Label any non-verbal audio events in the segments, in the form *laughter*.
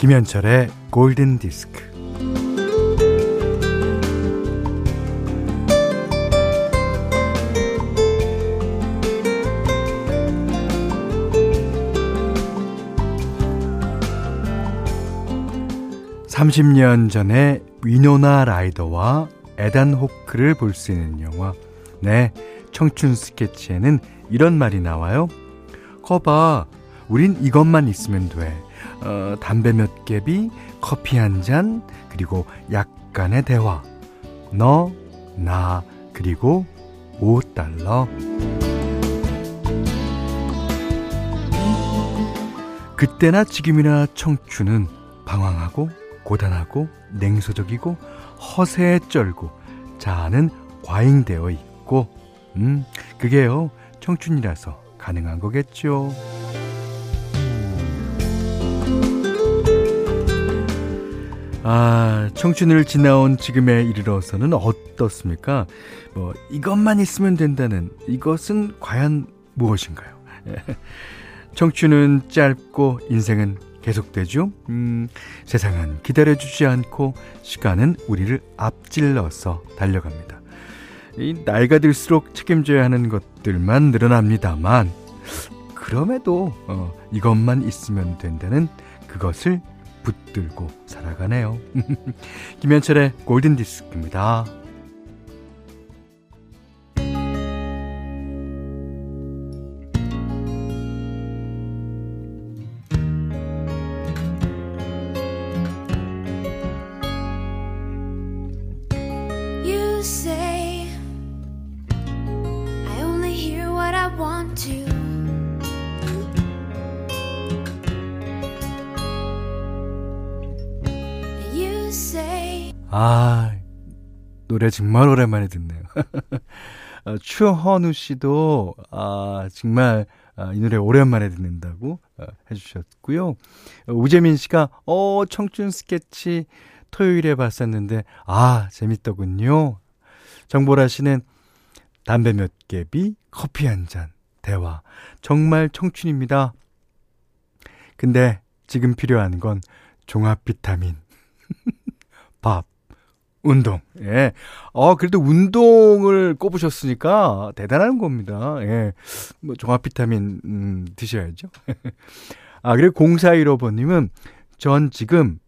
김현철의 골든 디스크. (30년) 전에 위노나 라이더와 에단 호크를 볼 수 있는 영화 네 청춘 스케치에는 이런 말이 나와요 거봐 우린 이것만 있으면 돼 어, 담배 몇 개비, 커피 한 잔, 그리고 약간의 대화. 너, 나, 그리고 5달러. 그때나 지금이나 청춘은 방황하고 고단하고 냉소적이고 허세에 쩔고 자아는 과잉되어 있고 음 그게요 청춘이라서 가능한 거겠죠. 아, 청춘을 지나온 지금에 이르러서는 어떻습니까? 뭐, 이것만 있으면 된다는 이것은 과연 무엇인가요? *laughs* 청춘은 짧고 인생은 계속되죠? 음, 세상은 기다려주지 않고 시간은 우리를 앞질러서 달려갑니다. 이 나이가 들수록 책임져야 하는 것들만 늘어납니다만, 그럼에도 어, 이것만 있으면 된다는 그것을 붙들고 살아가네요. *laughs* 김현철의 골든 디스크입니다. 아, 노래 정말 오랜만에 듣네요. *laughs* 어, 추현우 씨도, 아, 정말, 아, 이 노래 오랜만에 듣는다고 어, 해주셨고요. 어, 우재민 씨가, 어, 청춘 스케치 토요일에 봤었는데, 아, 재밌더군요. 정보라 씨는 담배 몇 개비, 커피 한 잔, 대화. 정말 청춘입니다. 근데 지금 필요한 건 종합 비타민. *laughs* 밥, 운동. 예. 어, 그래도 운동을 꼽으셨으니까 대단한 겁니다. 예. 뭐 종합 비타민 음, 드셔야죠. *laughs* 아, 그리고 0415번 님은 전 지금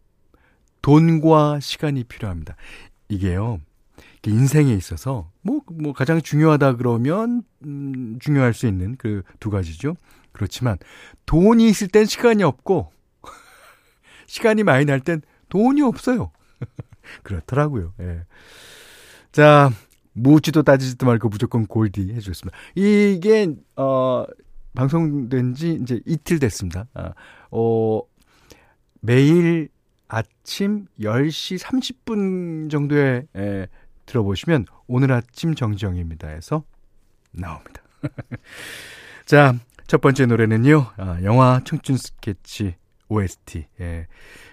돈과 시간이 필요합니다. 이게요. 인생에 있어서 뭐, 뭐 가장 중요하다 그러면 음, 중요할 수 있는 그 두 가지죠. 그렇지만 돈이 있을 땐 시간이 없고 *laughs* 시간이 많이 날 땐 돈이 없어요. *laughs* 그렇더라고요. 예. 자, 묻지도 따지지도 말고 무조건 골디 해주셨습니다. 이게, 어, 방송된 지 이제 이틀 됐습니다. 아, 어, 매일 아침 10시 30분 정도에 에, 들어보시면 오늘 아침 정정입니다 해서 나옵니다. *laughs* 자, 첫 번째 노래는요. 아, 영화 청춘 스케치 OST. 예.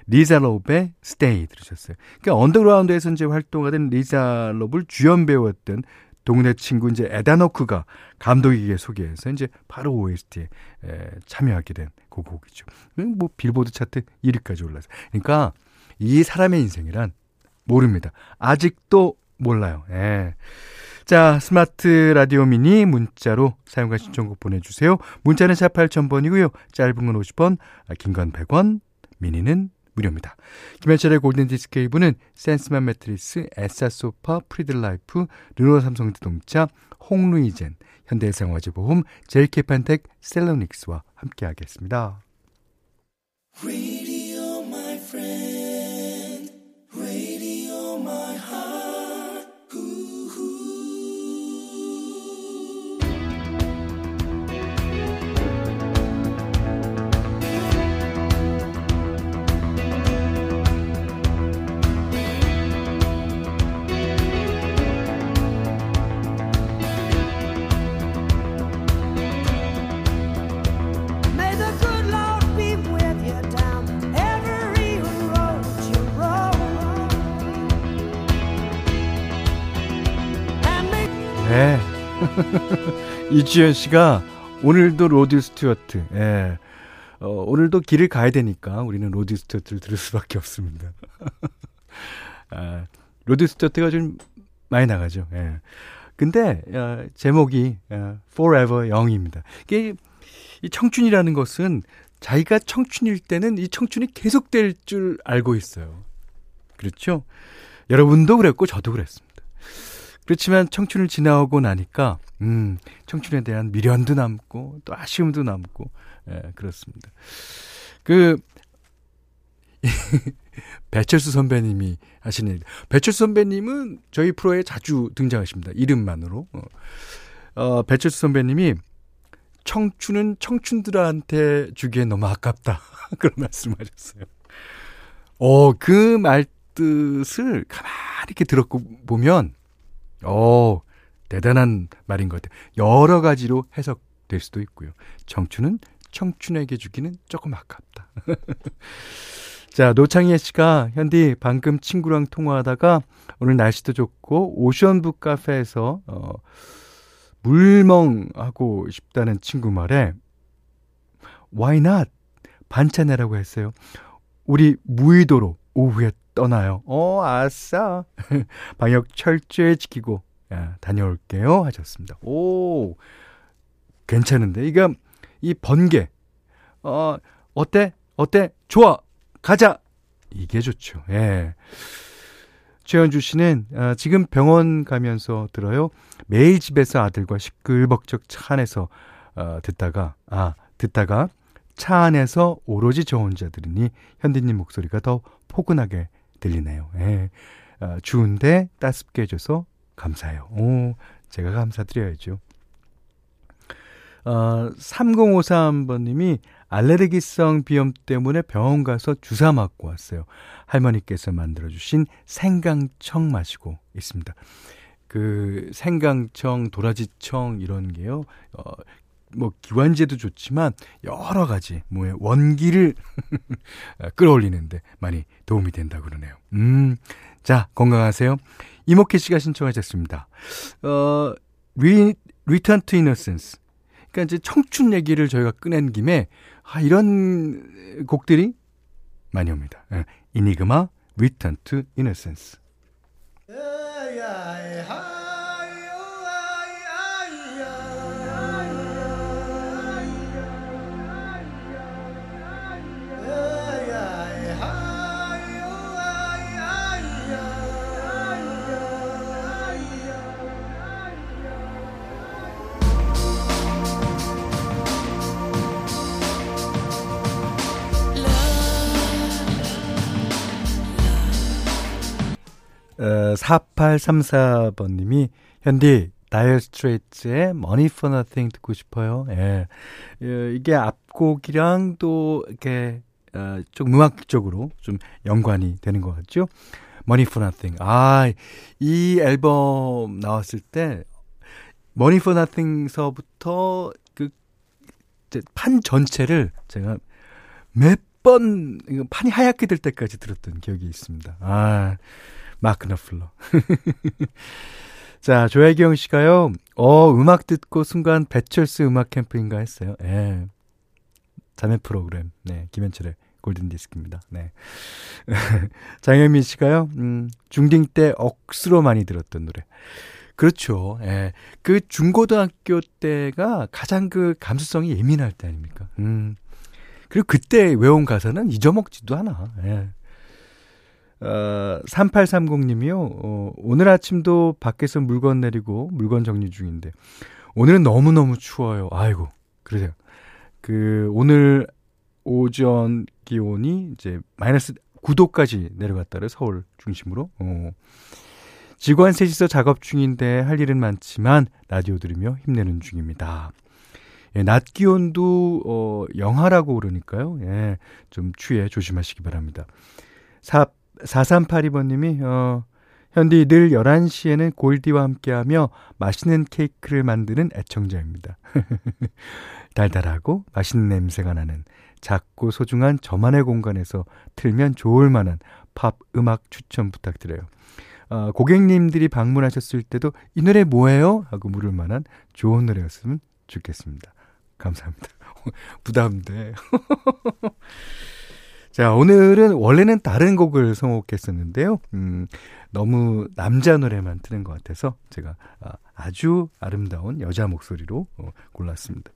리자 롭의 Stay 들으셨어요. 그러니까 언더그라운드에서 이제 활동하던 리자 롭을 주연 배우였던 동네 친구 이제 에단 호크가 감독에게 소개해서 이제 바로 OST에 에, 참여하게 된 그 곡이죠. 뭐 빌보드 차트 1위까지 올라서. 그러니까 이 사람의 인생이란 모릅니다. 아직도 몰라요. 예. 자, 스마트 라디오 미니 문자로 사용과 신청곡 보내주세요. 문자는 샵 8000번이고요. 짧은 건 50원, 긴 건 100원, 미니는 무료입니다. 김현철의 골든디스크 2부는 센스맘 매트리스, 에싸 소파, 프리드라이프, 르노 삼성자동차, 홍루이젠, 현대해상화재보험, 제이케판텍, 셀러닉스와 함께하겠습니다. 네. *laughs* 이주연 씨가 오늘도 로드 스튜어트. 예. 어, 오늘도 길을 가야 되니까 우리는 로드 스튜어트를 들을 수밖에 없습니다. *laughs* 아, 로드 스튜어트가 좀 많이 나가죠. 예. 근데 어, 제목이 어, Forever Young입니다. 이게 이 청춘이라는 것은 자기가 청춘일 때는 이 청춘이 계속될 줄 알고 있어요. 그렇죠? 여러분도 그랬고 저도 그랬습니다. 그렇지만 청춘을 지나오고 나니까 음, 청춘에 대한 미련도 남고 또 아쉬움도 남고 예, 그렇습니다. 그 *laughs* 배철수 선배님이 하시는 얘기. 배철수 선배님은 저희 프로에 자주 등장하십니다. 이름만으로. 어, 어 배철수 선배님이 청춘은 청춘들한테 주기엔 너무 아깝다. *laughs* 그런 말씀 하셨어요. 어, 그 말뜻을 가만히 이렇게 들었고 보면, 어, 대단한 말인 것 같아요. 여러 가지로 해석될 수도 있고요. 청춘은 청춘에게 주기는 조금 아깝다. *laughs* 자, 노창희 씨가 현디 방금 친구랑 통화하다가 오늘 날씨도 좋고 오션북 카페에서 어 물멍하고 싶다는 친구 말에 why not 반찬해라고 했어요. 우리 무의도로 오후에 떠나요. 어, 아싸. *laughs* 방역 철저히 지키고 야, 다녀올게요 하셨습니다. 오. 괜찮은데. 이거 이 번개. 어, 어때? 어때? 좋아. 가자! 이게 좋죠. 예. 최현주 씨는 아, 지금 병원 가면서 들어요. 매일 집에서 아들과 시끌벅적 차 안에서 어, 듣다가 아 듣다가 차 안에서 오로지 저 혼자 들으니 현디님 목소리가 더 포근하게 들리네요. 예. 아, 추운데 따숩게 해줘서 감사해요. 오, 제가 감사드려야죠. 어, 3053번님이 알레르기성 비염 때문에 병원 가서 주사 맞고 왔어요. 할머니께서 만들어주신 생강청 마시고 있습니다. 그 생강청, 도라지청 이런 게요. 어, 뭐 기관지에도 좋지만 여러 가지 뭐의 원기를 *laughs* 끌어올리는데 많이 도움이 된다 그러네요. 음. 자, 건강하세요. 이모케 씨가 신청하셨습니다. 어, 리, Return to Innocence. 그러니까 이제 청춘 얘기를 저희가 꺼낸 김에 아, 이런 곡들이 많이 옵니다. 예. 이니그마, to Innocence. 어, 4834번님이 현디 다이어 스트레이트의 Money for Nothing 듣고 싶어요. 예. 예 이게 앞곡이랑 또 이렇게 어, 좀 음악적으로 좀 연관이 되는 것 같죠? Money for Nothing. 아, 이 앨범 나왔을 때 Money for Nothing서부터 그 판 전체를 제가 몇 번 판이 하얗게 될 때까지 들었던 기억이 있습니다. 아. 마크 너플러. *laughs* 자, 조혜경 씨가요, 어, 음악 듣고 순간 배철수 음악 캠프인가 했어요. 예. 자매 프로그램. 네, 김현철의 골든 디스크입니다. 네. *laughs* 장현민 씨가요, 음, 중딩 때 억수로 많이 들었던 노래. 그렇죠. 예. 그 중고등학교 때가 가장 그 감수성이 예민할 때 아닙니까? 음. 그리고 그때 외운 가사는 잊어먹지도 않아. 예. 어, 3830님이요. 어, 오늘 아침도 밖에서 물건 내리고 물건 정리 중인데 오늘은 너무너무 추워요. 아이고. 그러세요. 그 오늘 오전 기온이 이제 마이너스 9도까지 내려갔다를 서울 중심으로. 어. 직원 셋이서 작업 중인데 할 일은 많지만 라디오 들으며 힘내는 중입니다. 예, 낮 기온도 어 영하라고 그러니까요. 예. 좀 추위에 조심하시기 바랍니다. 4 4382번님이, 어, 현디 늘 11시에는 골디와 함께하며 맛있는 케이크를 만드는 애청자입니다. *laughs* 달달하고 맛있는 냄새가 나는 작고 소중한 저만의 공간에서 틀면 좋을 만한 팝 음악 추천 부탁드려요. 어, 고객님들이 방문하셨을 때도 이 노래 뭐예요? 하고 물을 만한 좋은 노래였으면 좋겠습니다. 감사합니다. *laughs* 부담돼. *laughs* 자, 오늘은 원래는 다른 곡을 선곡했었는데요. 음, 너무 남자 노래만 트는 것 같아서 제가 아, 아주 아름다운 여자 목소리로 어, 골랐습니다.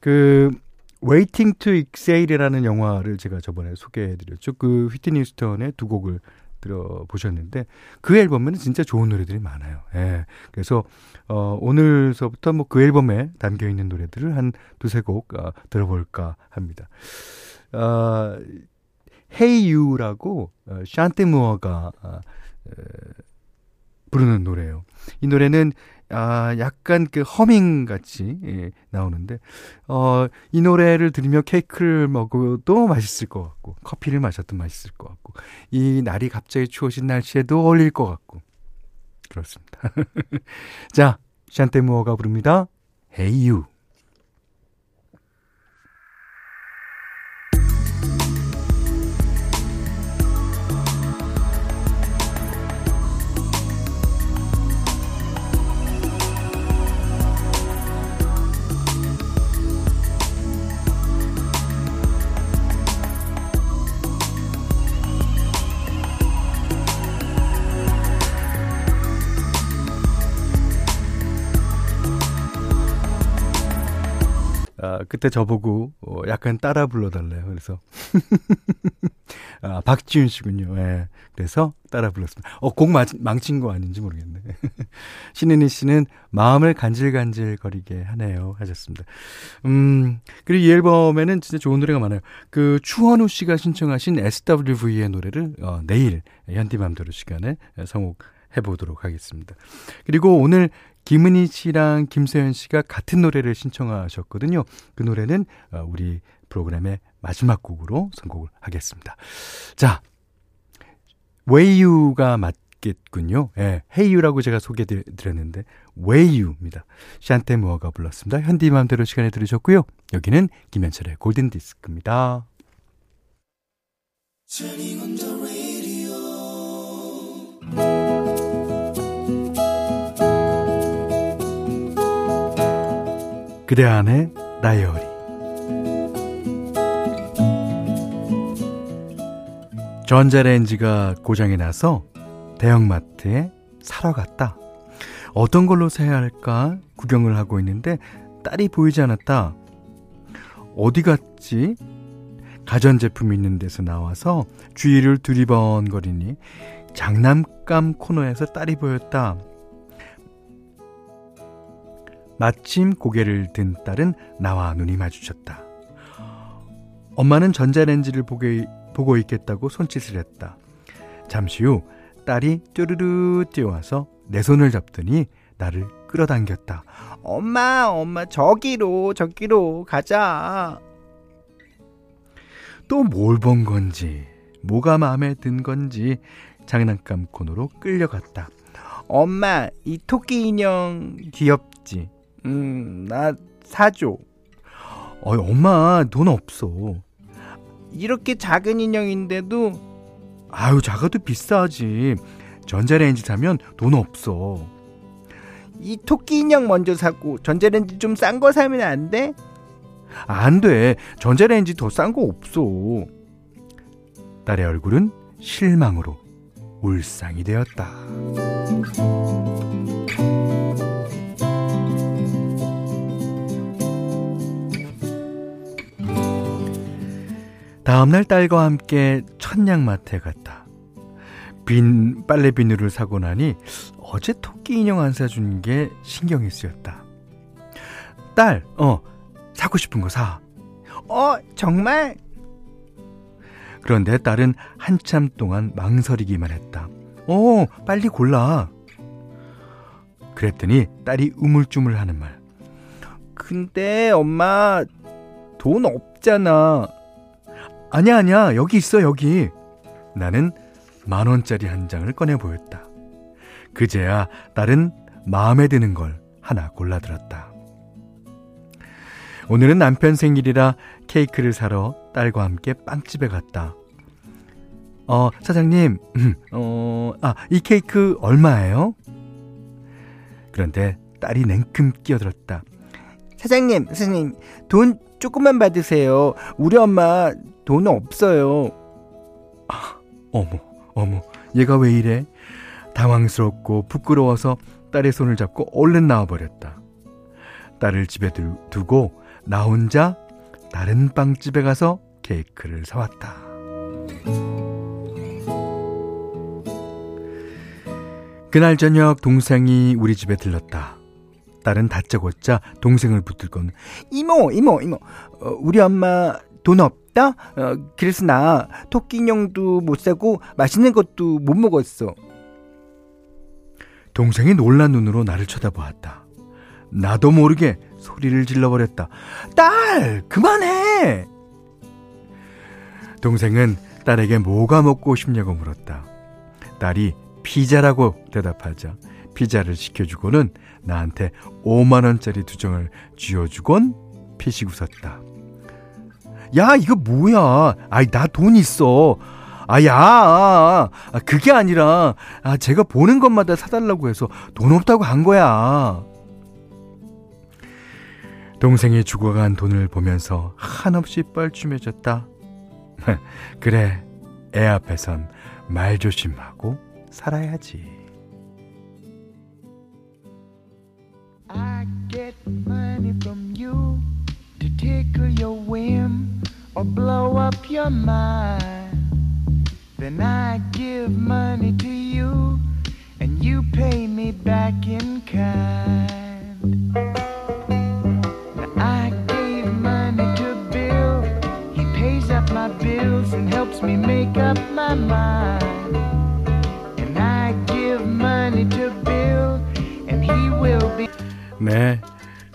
그 Waiting to Exhale이라는 영화를 제가 저번에 소개해드렸죠. 그 휘트니 스턴의 두 곡을 들어보셨는데 그 앨범에는 진짜 좋은 노래들이 많아요. 예. 그래서 어 오늘서부터 뭐 그 앨범에 담겨 있는 노래들을 한 두세 곡 어, 들어볼까 합니다. 어 You라고 어, 샨테 무어가 어, 부르는 노래예요. 이 노래는 아, 약간 그 허밍 같이 예, 나오는데 어, 이 노래를 들으며 케이크를 먹어도 맛있을 것 같고 커피를 마셔도 맛있을 것 같고 이 날이 갑자기 추워진 날씨에도 어울릴 것 같고 그렇습니다. *laughs* 자, 샨테 무어가 부릅니다. Hey 그때 저보고 어, 약간 따라 불러달래요. 그래서 *laughs* 아, 박지윤 씨군요. 예. 그래서 따라 불렀습니다. 어, 곡 마, 망친 거 아닌지 모르겠네. *laughs* 신은희 씨는 마음을 간질간질 거리게 하네요. 하셨습니다. 음, 그리고 이 앨범에는 진짜 좋은 노래가 많아요. 그 추헌우 씨가 신청하신 SWV의 노래를 어, 내일 현디맘대로 시간에 성곡해 보도록 하겠습니다. 그리고 오늘 김은희 씨랑 김세현 씨가 같은 노래를 신청하셨거든요. 그 노래는 어, 우리 프로그램의 마지막 곡으로 선곡을 하겠습니다. 자, You가 맞겠군요. 예, You라고 제가 소개드렸는데 You입니다. 샨테 무어가 불렀습니다. 현디 맘대로 시간에 들으셨고요. 여기는 김현철의 골든 디스크입니다. 그대 안에 다이어리 전자레인지가 고장이 나서 대형마트에 사러 갔다. 어떤 걸로 사야 할까 구경을 하고 있는데 딸이 보이지 않았다. 어디 갔지? 가전제품 있는 데서 나와서 주위를 두리번거리니 장난감 코너에서 딸이 보였다. 마침 고개를 든 딸은 나와 눈이 마주쳤다. 엄마는 전자레인지를 보게, 보고 있겠다고 손짓을 했다. 잠시 후 딸이 뚜르르 뛰어와서 내 손을 잡더니 나를 끌어당겼다. 엄마, 엄마, 저기로, 저기로 가자. 또 뭘 본 건지, 뭐가 마음에 든 건지 장난감 코너로 끌려갔다. 엄마, 이 토끼 인형 귀엽지? 음, 나 사줘. 어이, 엄마, 돈 없어. 이렇게 작은 인형인데도, 아유, 작아도 비싸지. 전자레인지 사면 돈 없어. 이 토끼 인형 먼저 사고, 전자레인지 좀 싼 거 사면 안 돼? 안 돼. 전자레인지 더 싼 거 없어. 딸의 얼굴은 실망으로 울상이 되었다. 다음날 딸과 함께 천냥마트에 갔다. 빈 빨래 비누를 사고 나니 어제 토끼 인형 안 사준 게 신경이 쓰였다. 딸, 어, 사고 싶은 거 사. 어, 정말? 그런데 딸은 한참 동안 망설이기만 했다. 어, 빨리 골라. 그랬더니 딸이 우물쭈물 하는 말. 근데 엄마, 돈 없잖아. 아니야, 아니야. 여기 있어, 여기. 나는 만 원짜리 한 장을 꺼내 보였다. 그제야 딸은 마음에 드는 걸 하나 골라들었다. 오늘은 남편 생일이라 케이크를 사러 딸과 함께 빵집에 갔다. 어, 사장님, 음, *clears throat* 어, 아, 이 케이크 얼마예요? 그런데 딸이 냉큼 끼어들었다. 사장님, 사장님, 돈 조금만 받으세요. 우리 엄마 돈 없어요. 아, 어머, 어머, 얘가 왜 이래? 당황스럽고 부끄러워서 딸의 손을 잡고 얼른 나와버렸다. 딸을 집에 두고 나 혼자 다른 빵집에 가서 케이크를 사왔다. 그날 저녁 동생이 우리 집에 들렀다. 딸은 다짜고짜 동생을 붙들고는 이모 이모 이모 어, 우리 엄마 돈 없다? 어, 그래서 나 토끼 인형도 못 사고 맛있는 것도 못 먹었어. 동생이 놀란 눈으로 나를 쳐다보았다. 나도 모르게 소리를 질러버렸다. 딸, 그만해! 동생은 딸에게 뭐가 먹고 싶냐고 물었다. 딸이 피자라고 대답하자 피자를 시켜주고는 나한테 5만원짜리 두 장을 쥐어주곤 피식 웃었다. 야, 이거 뭐야? 아이, 나 돈 있어. 아, 야, 아, 그게 아니라, 아, 제가 보는 것마다 사달라고 해서 돈 없다고 한 거야. 동생이 죽어간 돈을 보면서 한없이 뻘쭘해졌다. *laughs* 그래, 애 앞에선 말 조심하고 살아야지. blow up your mind. Then I give money to you and you pay me back in kind. Now I gave money to Bill. He pays up my bills and helps me make up my mind. And I give money to Bill and he will be. 네.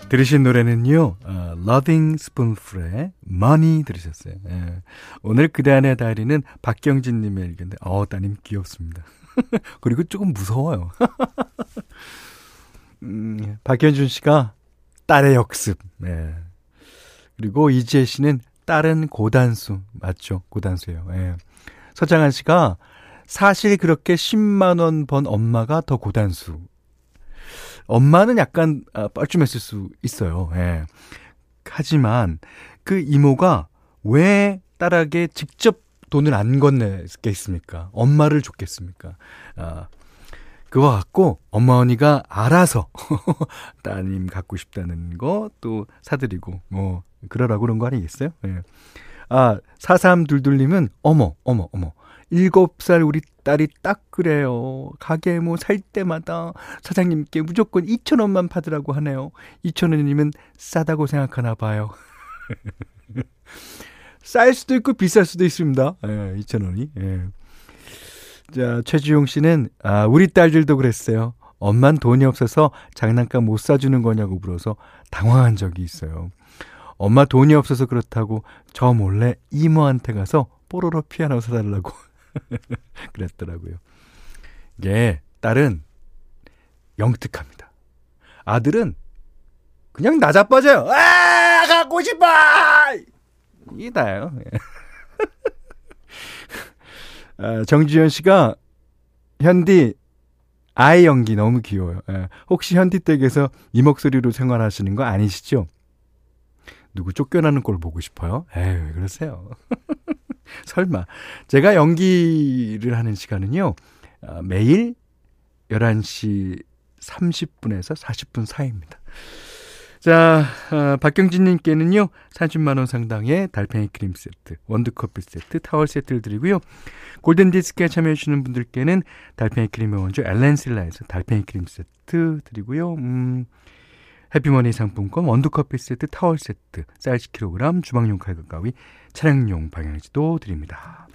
들으신 노래는요, 어, Loving Spoonful의 Money 들으셨어요. 예. 오늘 그대안의 다리는 박경진 님의 일기인데, 어, 따님 귀엽습니다. *laughs* 그리고 조금 무서워요. *laughs* 음, 박현준 씨가 딸의 역습. 예. 그리고 이지혜 씨는 딸은 고단수. 맞죠? 고단수예요. 예. 서장한 씨가 사실 그렇게 10만 원 번 엄마가 더 고단수. 엄마는 약간 아, 뻘쭘했을 수 있어요. 예. 하지만 그 이모가 왜 딸에게 직접 돈을 안 건네겠습니까? 엄마를 줬겠습니까? 아, 그거 갖고 엄마 언니가 알아서 *laughs* 따님 갖고 싶다는 거 또 사드리고 뭐 그러라고 그런 거 아니겠어요? 예. 아, 4322님은 어머, 어머, 어머. 일곱 살 우리 딸이 딱 그래요. 가게 뭐 살 때마다 사장님께 무조건 2천 원만 받으라고 하네요. 2천 원이면 싸다고 생각하나 봐요. *laughs* 쌀 수도 있고 비쌀 수도 있습니다. 예, 2천 원이. 예. 자, 최지용 씨는 아, 우리 딸들도 그랬어요. 엄만 돈이 없어서 장난감 못 사주는 거냐고 물어서 당황한 적이 있어요. 엄마 돈이 없어서 그렇다고 저 몰래 이모한테 가서 뽀로로 피아노 사달라고 *laughs* 그랬더라고요. 이게 딸은 영특합니다. 아들은 그냥 나자빠져요. 아, 갖고 싶어! 이다요. *laughs* 아, 정지현 씨가 현디 아이 연기 너무 귀여워요. 예. 혹시 현디 댁에서 이 목소리로 생활하시는 거 아니시죠? 누구 쫓겨나는 꼴 보고 싶어요? 에이, 왜 그러세요? *laughs* *laughs* 설마. 제가 연기를 하는 시간은요, 어, 매일 11시 30분에서 40분 사이입니다. 자, 어, 박경진님께는요, 30만원 상당의 달팽이 크림 세트, 원두커피 세트, 타월 세트를 드리고요. 골든디스크에 참여해주시는 분들께는 달팽이 크림의 원조 엘렌실라에서 달팽이 크림 세트 드리고요. 음, 해피머니 상품권, 원두커피 세트, 타월 세트, 쌀 10kg, 주방용 칼과 가위, 차량용 방향지도 드립니다.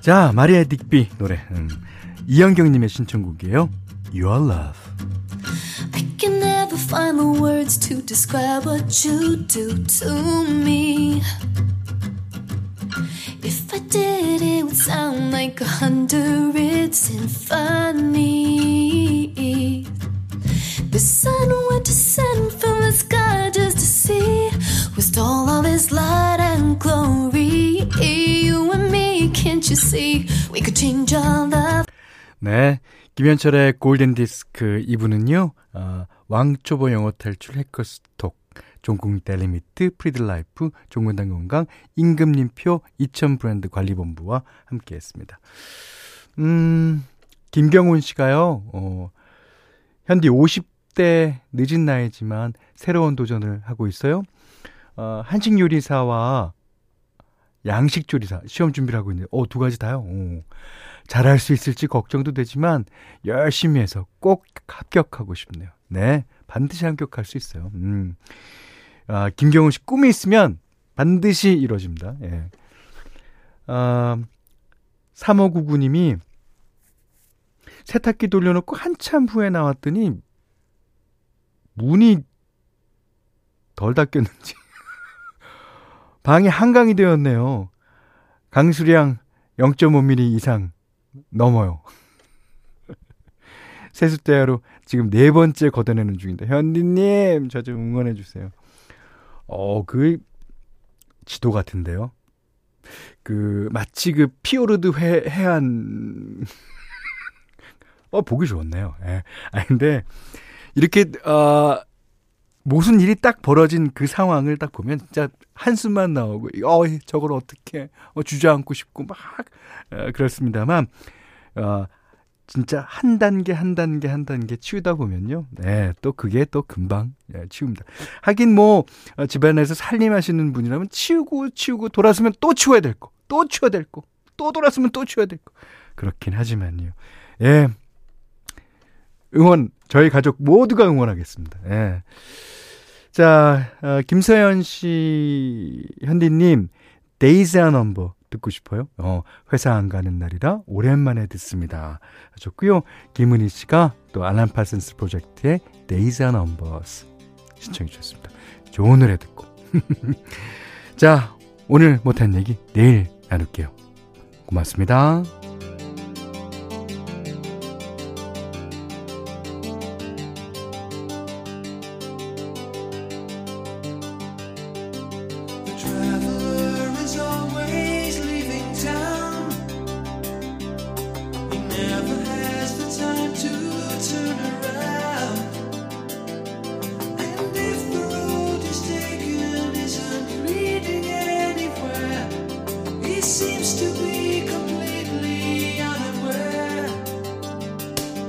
자, 마리아 딕비 노래. 음, 이영경님의 신청곡이에요. Your Love. I can never find the words to describe what you do to me. If I did, it would sound like a hundred symphonies. The sun went to set from the sky just to see stole all this light and glory. You and me, can't you see? We could change all the. 네. 김현철의 골든 디스크 2부는요, 어, 왕초보 영어 탈출 해커스톡, 존쿡 델리미트, 프리드라이프, 종근당 건강, 임금님표, 이천 브랜드 관리본부와 함께 했습니다. 음, 김경훈 씨가요, 어, 현디 50 대 늦은 나이지만 새로운 도전을 하고 있어요. 어, 한식 요리사와 양식 조리사 시험 준비를 하고 있는데, 어, 두 가지 다요. 오. 잘할 수 있을지 걱정도 되지만 열심히 해서 꼭 합격하고 싶네요. 네, 반드시 합격할 수 있어요. 음. 아, 김경훈 씨 꿈이 있으면 반드시 이루어집니다. 예. 아, 3599님이 세탁기 돌려놓고 한참 후에 나왔더니 문이 덜 닫혔는지 *laughs* 방이 한강이 되었네요. 강수량 0.5mm 이상 넘어요. *laughs* 세숫대야로 지금 네 번째 걷어내는 중인데 현디님 저 좀 응원해 주세요. 어, 그 지도 같은데요. 그 마치 그 피오르드 해, 해안 *laughs* 어 보기 좋았네요. 예. 아 근데 이렇게 어 무슨 일이 딱 벌어진 그 상황을 딱 보면 진짜 한숨만 나오고 어 저걸 어떻게 어, 주저앉고 싶고 막 어, 그렇습니다만 어 진짜 한 단계 한 단계 한 단계 치우다 보면요. 네, 또 그게 또 금방 예, 치웁니다. 하긴 뭐 어, 집안에서 살림하시는 분이라면 치우고 치우고 돌아서면 또 치워야 될 거, 또 치워야 될 거, 또 돌아서면 또 치워야 될 거. 그렇긴 하지만요. 예. 응원 저희 가족 모두가 응원하겠습니다. 예. 자, 어, 김서연 씨, 현디님, Days Are Numbers 듣고 싶어요? 어, 회사 안 가는 날이라 오랜만에 듣습니다. 좋고요. 김은희 씨가 또 알란 파슨스 프로젝트의 데이즈 아 넘버스 신청해 주셨습니다. 좋은 노래 듣고. *laughs* 자, 오늘 못한 얘기 내일 나눌게요. 고맙습니다.